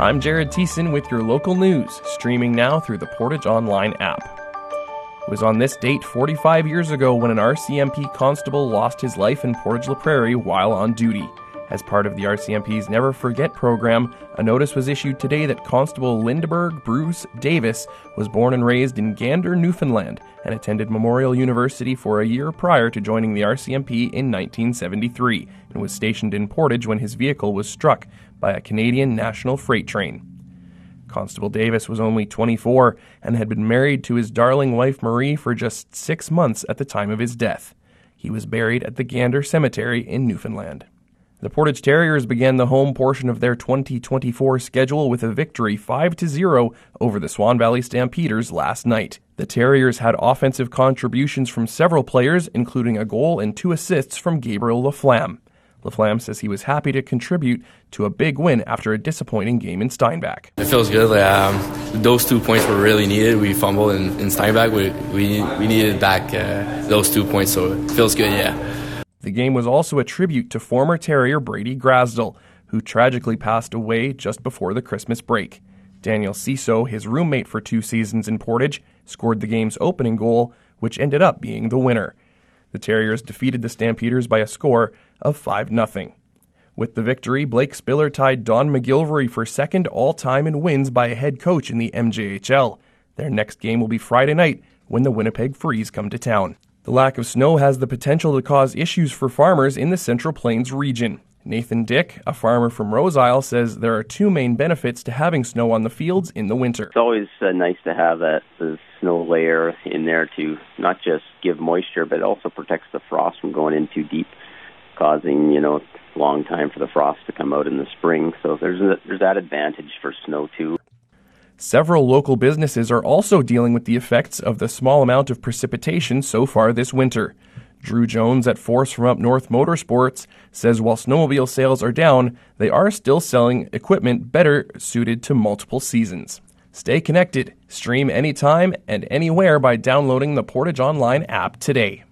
I'm Jared Thiessen with your local news, streaming now through the Portage Online app. It was on this date 45 years ago when an RCMP constable lost his life in Portage la Prairie while on duty. As part of the RCMP's Never Forget program, a notice was issued today that Constable Lindbergh Bruce Davis was born and raised in Gander, Newfoundland, and attended Memorial University for a year prior to joining the RCMP in 1973, and was stationed in Portage when his vehicle was struck by a Canadian national freight train. Constable Davis was only 24 and had been married to his darling wife Marie for just six months at the time of his death. He was buried at the Gander Cemetery in Newfoundland. The Portage Terriers began the home portion of their 2024 schedule with a victory 5 0 over the Swan Valley Stampeders last night. The Terriers had offensive contributions from several players, including a goal and two assists from Gabriel Laflamme. Laflamme says he was happy to contribute to a big win after a disappointing game in Steinbach. It feels good. Like, um, those two points were really needed. We fumbled in, in Steinbach. We, we, we needed back uh, those two points, so it feels good, yeah. The game was also a tribute to former Terrier Brady Grasdell, who tragically passed away just before the Christmas break. Daniel Ciso, his roommate for two seasons in Portage, scored the game's opening goal, which ended up being the winner. The Terriers defeated the Stampeders by a score of 5 0. With the victory, Blake Spiller tied Don McGilvery for second all time in wins by a head coach in the MJHL. Their next game will be Friday night when the Winnipeg Freeze come to town. The lack of snow has the potential to cause issues for farmers in the Central Plains region. Nathan Dick, a farmer from Roseisle, says there are two main benefits to having snow on the fields in the winter. It's always uh, nice to have that snow layer in there to not just give moisture, but also protects the frost from going in too deep, causing you know a long time for the frost to come out in the spring. So there's a, there's that advantage for snow too. Several local businesses are also dealing with the effects of the small amount of precipitation so far this winter. Drew Jones at Force from Up North Motorsports says while snowmobile sales are down, they are still selling equipment better suited to multiple seasons. Stay connected. Stream anytime and anywhere by downloading the Portage Online app today.